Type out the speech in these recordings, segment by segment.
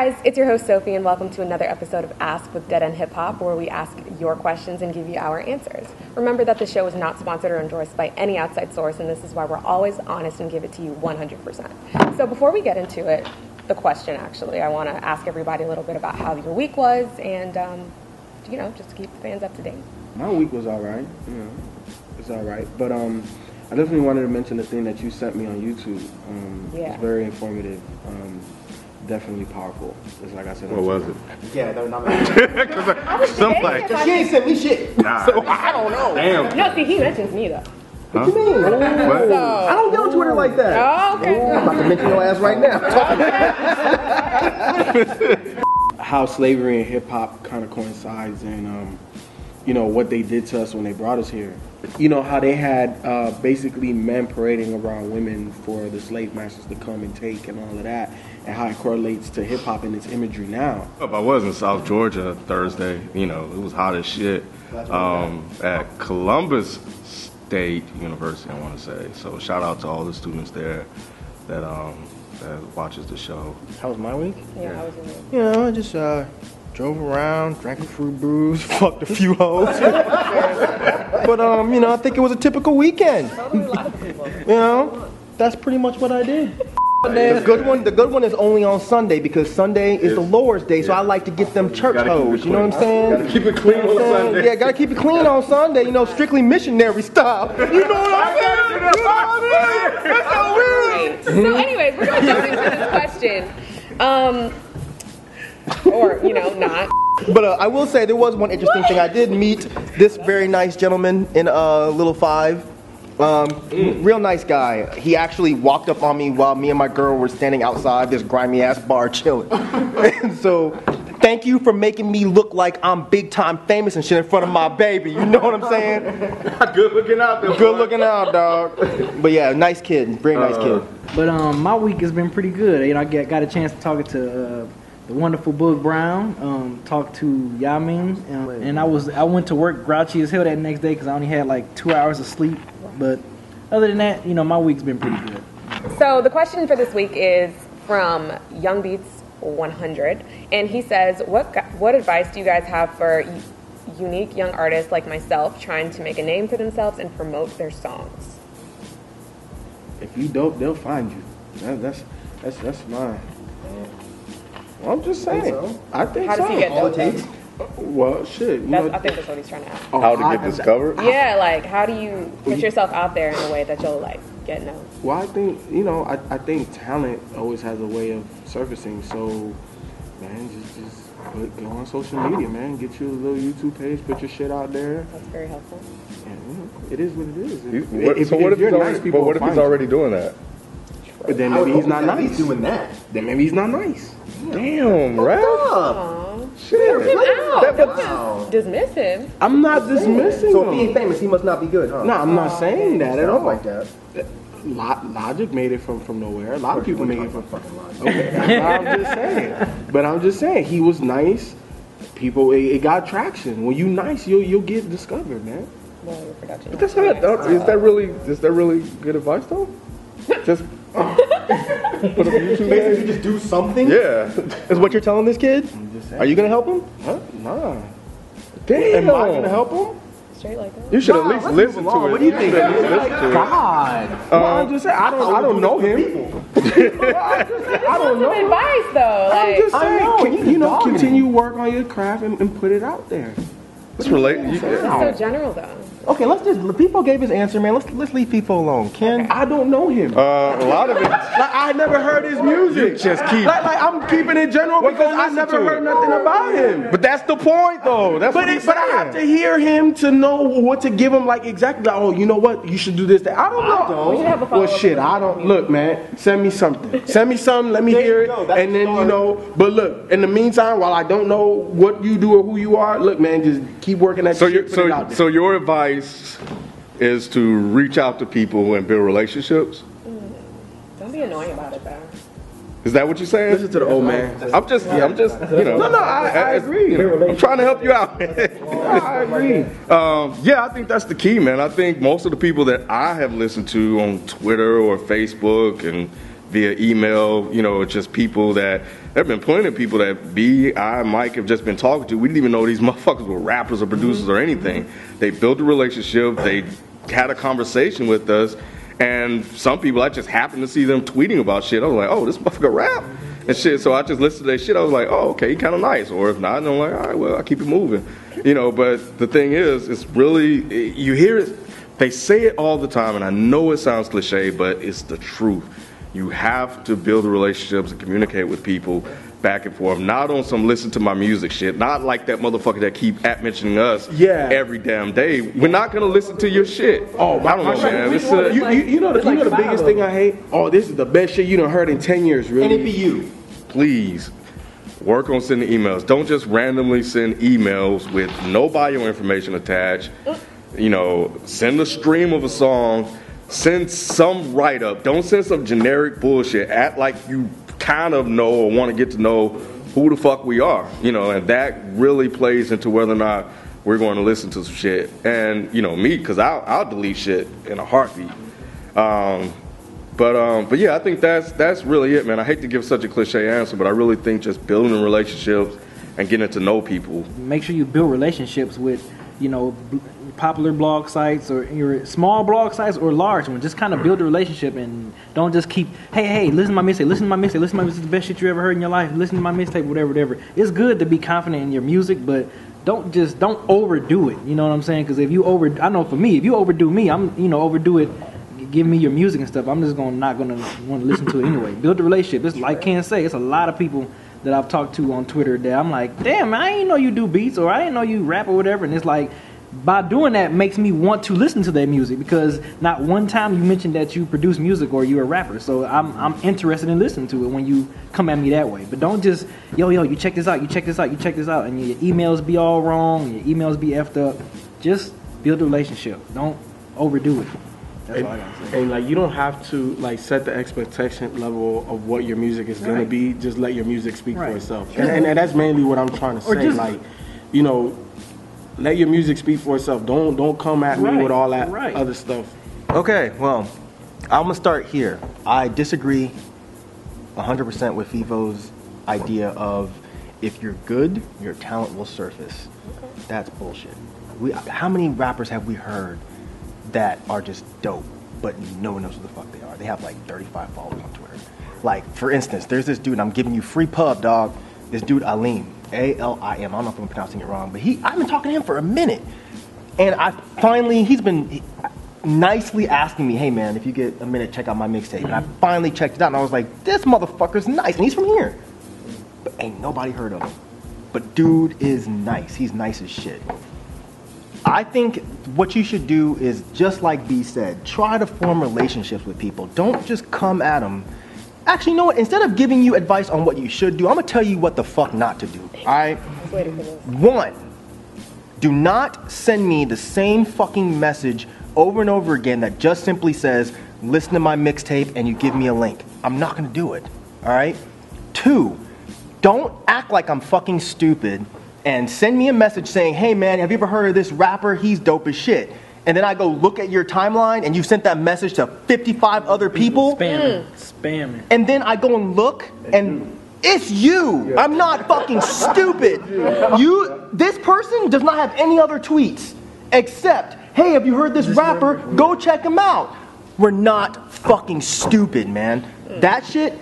guys, it's your host Sophie, and welcome to another episode of Ask with Dead End Hip Hop, where we ask your questions and give you our answers. Remember that the show is not sponsored or endorsed by any outside source, and this is why we're always honest and give it to you 100%. So before we get into it, the question actually, I want to ask everybody a little bit about how your week was, and um, you know, just to keep the fans up to date. My week was all right. You know, it's all right. But um, I definitely wanted to mention the thing that you sent me on YouTube. Um, Yeah. It's very informative. Um, definitely powerful. It's like I said. What was it? Yeah, they're not. So I'm like, She ain't sent me shit. nah. So I don't know. Damn. No, see, he mentions me though. What you mean? What? I don't get on Twitter like that. Oh, okay. I'm about to mention your ass right now. How slavery and hip hop kind of coincides, and um, you know what they did to us when they brought us here. You know how they had uh, basically men parading around women for the slave masters to come and take, and all of that, and how it correlates to hip hop and its imagery now. I was in South Georgia Thursday. You know, it was hot as shit. Um, at Columbus State University, I want to say. So shout out to all the students there that um, that watches the show. How was my week? Yeah, how was your week? You know, just uh, drove around, drank a few brews, fucked a few hoes. but um, you know, I think it was a typical weekend. You know, that's pretty much what I did. The good one, the good one is only on Sunday because Sunday is the Lord's day, so I like to get them church Gotta keep it hoes. You know what I'm saying? Gotta keep it clean on Sunday. Yeah, gotta keep it clean on Sunday. You know, strictly missionary style. You know what I'm saying? You know what I mean? That's how weird. So, anyways, we're gonna jump into this question. Um, or you know, not. But uh, I will say there was one interesting thing. I did meet this very nice gentleman in uh, Little Five. Um, real nice guy. He actually walked up on me while me and my girl were standing outside this grimy ass bar chilling. and so, thank you for making me look like I'm big time famous and shit in front of my baby. You know what I'm saying? Good looking out there. Good looking out, dog. But yeah, nice kid. Very nice kid. But um, my week has been pretty good. You know, I get, got a chance to talk to uh, the wonderful Boog Brown, um, talk to Yamin, um, and I was I went to work grouchy as hell that next day because I only had like two hours of sleep. But other than that, you know, my week's been pretty good. So the question for this week is from Young Beats 100, and he says, "What what advice do you guys have for unique young artists like myself trying to make a name for themselves and promote their songs?" If you dope, they'll find you. That, that's that's that's mine. Well, I'm just saying. so? I think How does he get All it takes. Well, shit. You That's, know, I think that's what he's trying to ask. oh, How to I- get discovered? Yeah, like how do you put yourself out there in a way that you'll like get known? Well, I think you know. I, I think talent always has a way of surfacing. So, man, just just put, go on social media, man. Get you a little YouTube page. Put your shit out there. That's very helpful. And, you know, it is what it is. You- what- if- so what if if you're he's nice, already, people but what if he's already doing that? But then maybe he's not nice. He's doing that. Then maybe he's not nice. Damn, right? Aw, Shit. him out. That- Don't Wow. dismiss him. I'm not dismissing So if he him. ain't famous, he must not be good, huh? No, I'm not saying that at Sounds all. like that. Logic made it from, from nowhere. A lot of people We're make it from. fucking logic. Okay, I'm just saying. But I'm just saying he was nice. People, it, it got traction. When you nice, you'll you'll get discovered, man. Well, your production. That's not. that- uh, Is that really? Is that really good advice though? Just put a YouTube Basically, page. just do something. Yeah. Is what you're telling this kid? I'm just saying. Are you gonna help him? Huh? Nah. Damn. Am I gonna help him? Straight like that. You should at least let's listen move to it. What do you think? should at to it. God. Uh, well, I'm just saying. I don't. I don't know him. I don't know. Some advice though, I'm just saying. know, can- he's you know, continue work on your craft and, and put it out there. It's related. You, this so general though. Okay, let's just. People gave his answer, man. Let's let's leave people alone. Ken, I don't know him. uh, a lot of it. like I never heard his music. just keep- Like, like I'm keeping it general Well, because I never heard it. nothing about him. But that's the point, though. That's But what it, he's but I have to hear him to know what to give him. Like exactly. Like, oh, you know what? You should do this. That I don't know. We should have a well, follow-up shit. I don't. Look, man. Send me something. Send me something. Let me There hear it. And then the you know. But look. In the meantime, while I don't know what you do or who you are, look, man. Just keep working that So, shit. you put it so, out there. so your advice is to reach out to people and build relationships. Don't be annoying about it though. Is that what you're saying? Listen to the old man. I'm just, I'm just, you know. No, no, I- I agree. You know, I'm trying to help you out. I agree. Um, yeah, I think that's the key, man. I think most of the people that I have listened to on Twitter or Facebook and via email. You know, just people that there have been plenty of people that B, I, Mike have just been talking to. We didn't even know these motherfuckers were rappers or producers or anything. They built a relationship. They had a conversation with us. And some people, I just happened to see them tweeting about shit. I was like, oh, this motherfucker rap and shit. So I just listened to their shit. I was like, oh, okay, kind of nice. Or if not, I'm like, all right, well, I keep it moving. You know, but the thing is, it's really, you hear it, they say it all the time, and I know it sounds cliche, but it's the truth. You have to build relationships and communicate with people back and forth, not on some listen to my music shit, not like that motherfucker that keep at mentioning us Yeah. every damn day. We're not gonna listen to your shit. Oh, I don't know, man. This, uh, you, you, you know, the, you know the biggest thing I hate. Oh, this is the best shit you done heard in ten years. Really? And it be you. please work on sending emails. Don't just randomly send emails with no bio information attached. You know, send a stream of a song. Send some write up. Don't send some generic bullshit. Act like you kind of know or want to get to know who the fuck we are. You know, and that really plays into whether or not we're going to listen to some shit. And you know, me, because I'll, I'll delete shit in a heartbeat. Um, but um, but yeah, I think that's that's really it, man. I hate to give such a cliche answer, but I really think just building relationships and getting to know people. make sure you build relationships with, you know, popular blog sites or your small blog sites or large ones. Just kind of build a relationship and don't just keep, hey, hey, listen to my mixtape, listen to my mixtape, listen to my mixtape, the best shit you ever heard in your life. Listen to my mixtape, whatever, whatever. It's good to be confident in your music, but don't just don't overdo it. You know what I'm saying? Because if you over, I know for me, if you overdo me, I'm you know overdo it. Give me your music and stuff. I'm just gonna not gonna want to listen to it anyway. Build a relationship. It's like Ken say. It's a lot of people that I've talked to on Twitter that I'm like, damn, I didn't know you do beats or I didn't know you rap or whatever. And it's like, by doing that makes me want to listen to their music because not one time you mentioned that you produce music or you're a rapper. So I'm, I'm interested in listening to it when you come at me that way. But don't just, yo, yo, you check this out, you check this out, you check this out, and your emails be all wrong, your emails be effed up. Just build a relationship. Don't overdo it. That's and, all I gotta and, like you don't have to like set the expectation level of what your music is gonna Right. be. Just let your music speak for Right. itself, and, and, and that's mainly what I'm trying to say. just- like, you know, let your music speak for itself. Don't don't come at me with all that right. other stuff. Okay, well, I'm gonna start here. I disagree 100% with Vivo's idea of if you're good, your talent will surface. That's bullshit. We, how many rappers have we heard that are just dope, but no one knows who the fuck they are? They have like 35 followers on Twitter. Like, for instance, there's this dude, I'm giving you free pub, dog. This dude, Alim, A L I M. I don't know if I'm pronouncing it wrong, but he, I've been talking to him for a minute. And I finally, he's been nicely asking me, hey man, if you get a minute, check out my mixtape. And I finally checked it out and I was like, this motherfucker's nice. And he's from here. But ain't nobody heard of him. But dude is nice. He's nice as shit. I think what you should do is just like B said, try to form relationships with people. Don't just come at them. Actually, you know what? Instead of giving you advice on what you should do, I'm gonna tell you what the fuck not to do. All right? Just waiting for this. One, do not send me the same fucking message over and over again that just simply says, listen to my mixtape and you give me a link. I'm not gonna do it. All right? Two, don't act like I'm fucking stupid and send me a message saying, hey man, have you ever heard of this rapper? He's dope as shit. And then I go look at your timeline and you sent that message to 55 other people. Spamming. Mm. Spamming. And then I go and look, and it's you. I'm not fucking stupid. You, this person does not have any other tweets except, "Hey, have you heard this rapper? Go check him out." We're not fucking stupid, man. That shit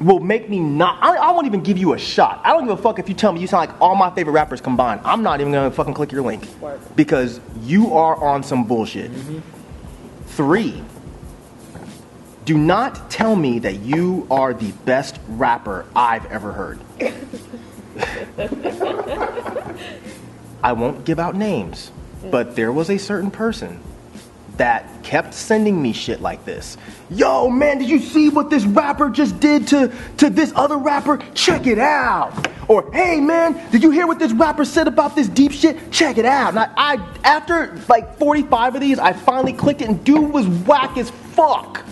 will make me not. I, I won't even give you a shot. I don't give a fuck if you tell me you sound like all my favorite rappers combined. I'm not even gonna fucking click your link because you are on some bullshit. Three. Do not tell me that you are the best rapper I've ever heard. I won't give out names, but there was a certain person that kept sending me shit like this. Yo, man, did you see what this rapper just did to, to this other rapper? Check it out. Or, hey, man, did you hear what this rapper said about this deep shit? Check it out. And I, I after like 45 of these, I finally clicked it, and dude was whack as fuck.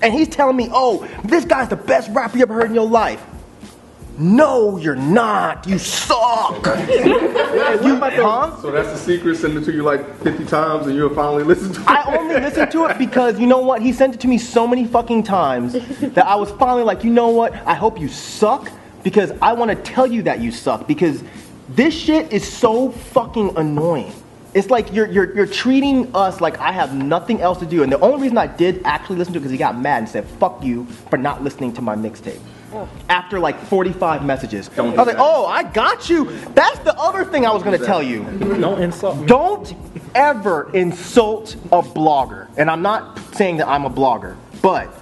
And he's telling me, oh, this guy's the best rapper you ever heard in your life. No, you're not. You suck. you, huh? So that's the secret. Send it to you like 50 times and you'll finally listen to it. I only listened to it because you know what? He sent it to me so many fucking times that I was finally like, you know what? I hope you suck because I want to tell you that you suck because this shit is so fucking annoying. It's like you're, you're, you're treating us like I have nothing else to do. And the only reason I did actually listen to it because he got mad and said, fuck you for not listening to my mixtape. After like 45 messages. I was like, oh, I got you. That's the other thing I was going to tell you. Don't insult me. Don't ever insult a blogger. And I'm not saying that I'm a blogger, but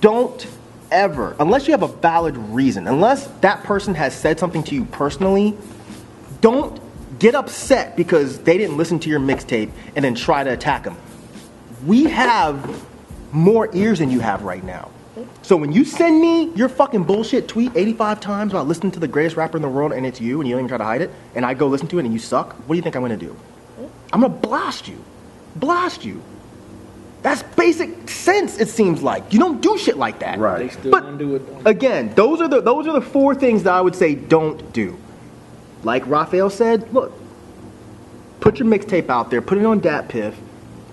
don't ever, unless you have a valid reason, unless that person has said something to you personally, don't get upset because they didn't listen to your mixtape and then try to attack them. We have more ears than you have right now. So when you send me your fucking bullshit tweet 85 times about listening to the greatest rapper in the world and it's you and you don't even try to hide it, and I go listen to it and you suck, what do you think I'm gonna do? I'm gonna blast you. Blast you. That's basic sense, it seems like. You don't do shit like that. They Right. still But gonna do it. though. again, those are the those are the four things that I would say don't do. Like Raphael said, look, put your mixtape out there, put it on DatPiff,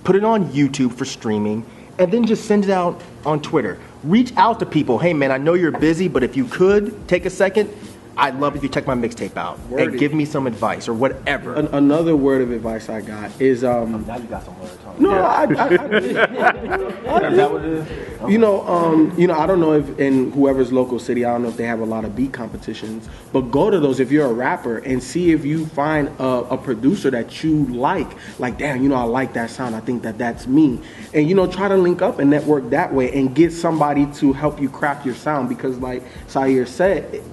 put it on YouTube for streaming, and then just send it out on Twitter. Reach out to people. Hey man, I know you're busy, but if you could take a second, I'd love if you check my mixtape out and give me some advice or whatever. An- another word of advice I got is um. now you got some words. Huh? No, I, I, I, you know, um, you know, I don't know if in whoever's local city, I don't know if they have a lot of beat competitions, but go to those if you're a rapper and see if you find a, a producer that you like. Like, damn, you know, I like that sound. I think that that's me, and you know, try to link up and network that way and get somebody to help you craft your sound because, like Sayer said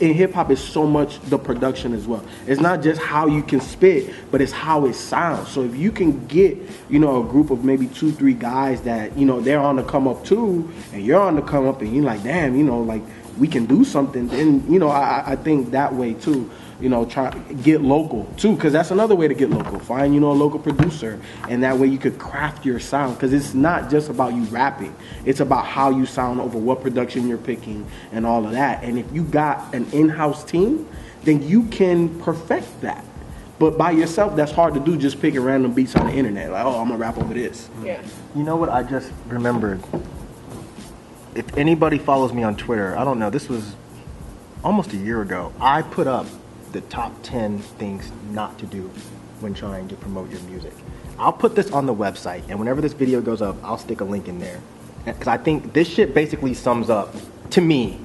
in hip hop is so much the production as well. It's not just how you can spit, but it's how it sounds. So if you can get, you know, a group of maybe two, three guys that, you know, they're on the come up too, and you're on the come up and you're like, damn, you know, like we can do something, then, you know, I, I think that way too. You know, try get local too, because that's another way to get local. Find you know a local producer, and that way you could craft your sound. Because it's not just about you rapping; it's about how you sound over what production you're picking and all of that. And if you got an in-house team, then you can perfect that. But by yourself, that's hard to do. Just picking random beats on the internet, like, oh, I'm gonna rap over this. Yeah. You know what I just remembered? If anybody follows me on Twitter, I don't know, this was almost a year ago. I put up the top 10 things not to do when trying to promote your music. I'll put this on the website, and whenever this video goes up, I'll stick a link in there. Because I think this shit basically sums up, to me,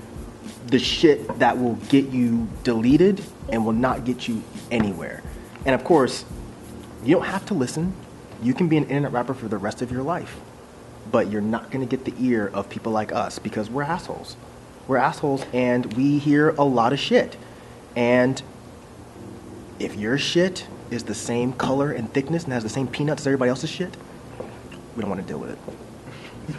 the shit that will get you deleted and will not get you anywhere. And of course, you don't have to listen. You can be an internet rapper for the rest of your life. But you're not to get the ear of people like us because we're assholes. We're assholes and we hear a lot of shit. And if your shit is the same color and thickness and has the same peanuts as everybody else's shit, we don't want to deal with it.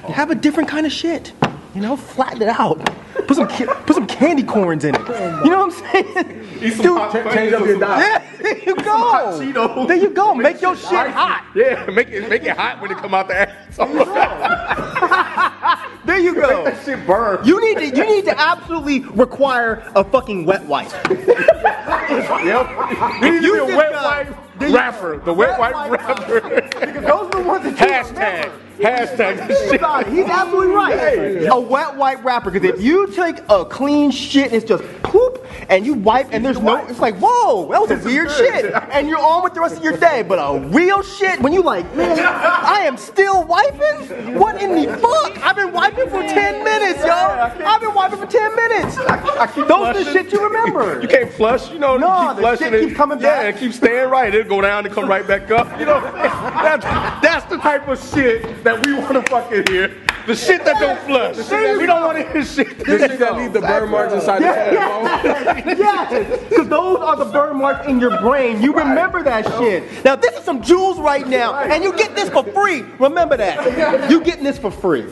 Oh. Have a different kind of shit. You know, flatten it out. Put some ca- put some candy corns in it. Oh you know what I'm saying? Eat some Dude, hot change up your some- diet. Yeah, there you hot go. Cheetos. There you go. Make your shit hot. Yeah, make it make it hot when it come out the ass. There you go. Make that shit burn. You need to you need to absolutely require a fucking wet wipe. Yep. Needs you be a wet wipe rapper. The wet wipe wipe rapper. Because those are the ones that you Hashtag. remember. Hashtag this shit. about it. He's absolutely right. A wet wipe rapper. Because if you take a clean shit and it's just poop, and you wipe and there's no, it's like whoa, that was a weird shit, and you're on with the rest of your day. But a real shit, when you like, man, I am still wiping. What in the fuck? I've been wiping for ten minutes, yo. I've been wiping for ten minutes. Those are the shit you remember. You can't flush, you know. No, you keep the flushing shit it. keeps coming back. yeah, it keeps staying right. It'll go down and come right back up. You know, that's, that's the type of shit that we want to fucking hear. The shit that don't flush. We don't want to hear shit. The shit that leave the burn marks inside the head. Yes, because those are the burn marks in your brain. You remember that shit. Now this is some jewels right now, and you get this for free. Remember that. You getting this for free.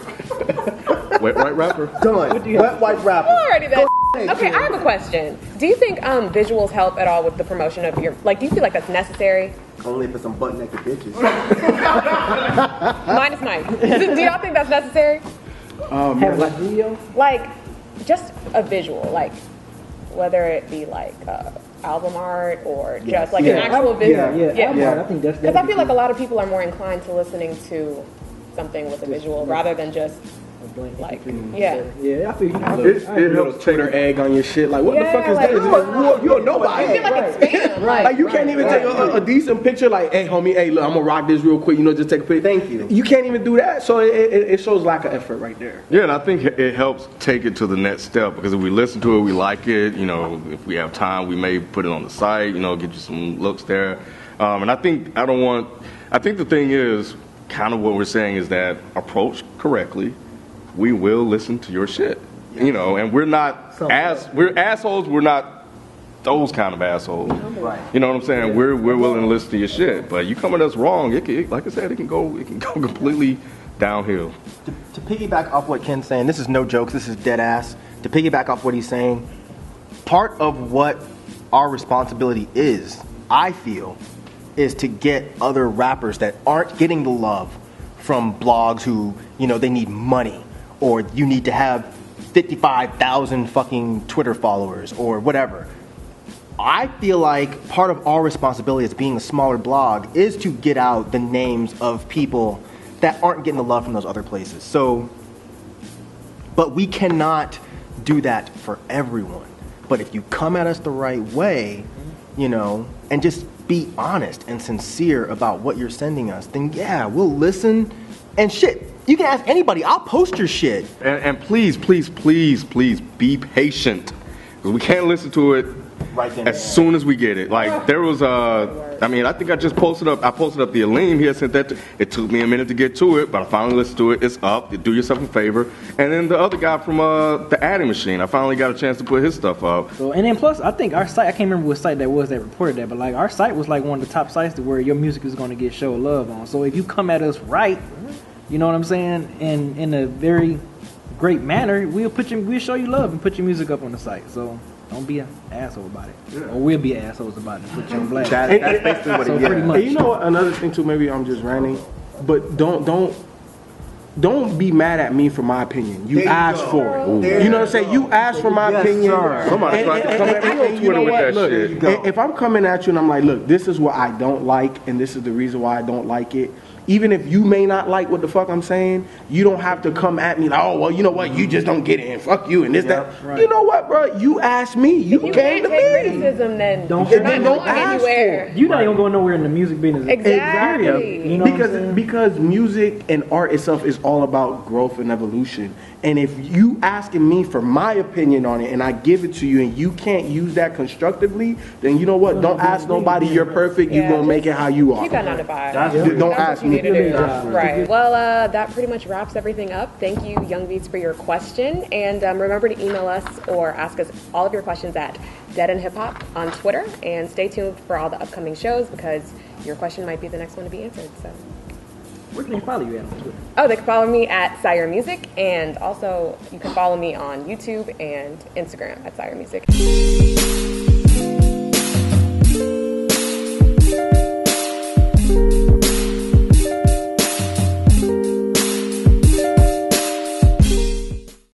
Wet right rapper. Done. Wet white rapper. Alrighty then. Okay, I have a question. Do you think um, visuals help at all with the promotion of your? Like, do you feel like that's necessary? Only for some butt naked bitches. Minus Mike. Do, do y'all think that's necessary? Have like video. Like, just a visual, like whether it be like uh, album art or Yes. just like Yeah. an actual Yeah, visual? yeah, album art, I think that's Because I feel be like a lot of people are more inclined to listening to something with a visual rather than just A blank like, MP3. yeah. Yeah, I feel you. I It, feel- I it agree. helps Twitter egg on your shit. Like, what the fuck is like, this? oh, You're, you're nobody. I feel like it's spam. Like, Like you can't even take a, a decent picture. Like, hey, homie, hey, look, I'm gonna rock this real quick. You know, just take a picture. Thank you. You can't even do that. So it, it, it shows lack of effort right there. Yeah, and I think it helps take it to the next step because if we listen to it, we like it. You know, if we have time, we may put it on the site. You know, get you some looks there. Um, and I think I don't want. I think the thing is, kind of what we're saying is that approach correctly, we will listen to your shit. You know, and we're not ass. We're assholes. We're not those kind of assholes. Right. You know what I'm saying? We're we're willing to listen to your shit, but you coming at us wrong. It can, like I said, it can go. It can go completely downhill. To, to piggyback off what Ken's saying, this is no jokes, this is dead ass. To piggyback off what he's saying, part of what our responsibility is, I feel, is to get other rappers that aren't getting the love from blogs who, you know, they need money or you need to have 55,000 fucking Twitter followers or whatever. I feel like part of our responsibility as being a smaller blog is to get out the names of people that aren't getting the love from those other places. So, but we cannot do that for everyone. But if you come at us the right way, you know, and just be honest and sincere about what you're sending us, then yeah, we'll listen. And shit, you can ask anybody. I'll post your shit. And, and please, please, please, please be patient. 'Cause we can't listen to it Right then. as soon as we get it. Like there was uh, I mean, I think I just posted up. I posted up the Alim. He had sent that. To, it took me a minute to get to it, but I finally listened to it. It's up. Do yourself a favor. And then the other guy from uh, the adding machine. I finally got a chance to put his stuff up. So and then plus, I think our site. I can't remember what site that was that reported that, but like our site was like one of the top sites to where your music is going to get show love on. So if you come at us right, you know what I'm saying, in in a very great manner, we'll put you, we'll show you love and put your music up on the site. So don't be an asshole about it, yeah. or we'll be assholes about it. Put you on blast. That, that's basically what So it pretty much. And you know what? Another thing too. Maybe I'm just ranting, but don't don't don't be mad at me for my opinion. You There you asked go. for it. There you know what I'm saying? You asked for my Yes, opinion. sir. Somebody And- tried to come at me on Twitter with that Look, shit. If I'm coming at you and I'm like, look, this is what I don't like, and this is the reason why I don't like it. Even if you may not like what the fuck I'm saying, you don't have to come at me like, oh well, you know what? You just don't get it, and fuck you, and this that. You know what, bro? You asked me. You, you came can't to take me. criticism, then Don't- you're not don't going ask anywhere. You're not even going nowhere in the music business. Exactly. You know what I'm because because music and art itself is all about growth and evolution. And if you asking me for my opinion on it and I give it to you and you can't use that constructively, then you know what? Don't ask nobody you're perfect. You're Yeah, gonna make it how you are. Keep that nine to five. That's- That's don't what ask you me. need to do. Yeah. Right. Well, uh, that pretty much wraps everything up. Thank you, Young Beats, for your question. And um, remember to email us or ask us all of your questions at Dead End Hip Hop on Twitter. And stay tuned for all the upcoming shows because your question might be the next one to be answered. So. Where can they follow you at on Twitter? Oh, they can follow me at Sire Music, and also you can follow me on YouTube and Instagram at Sire Music.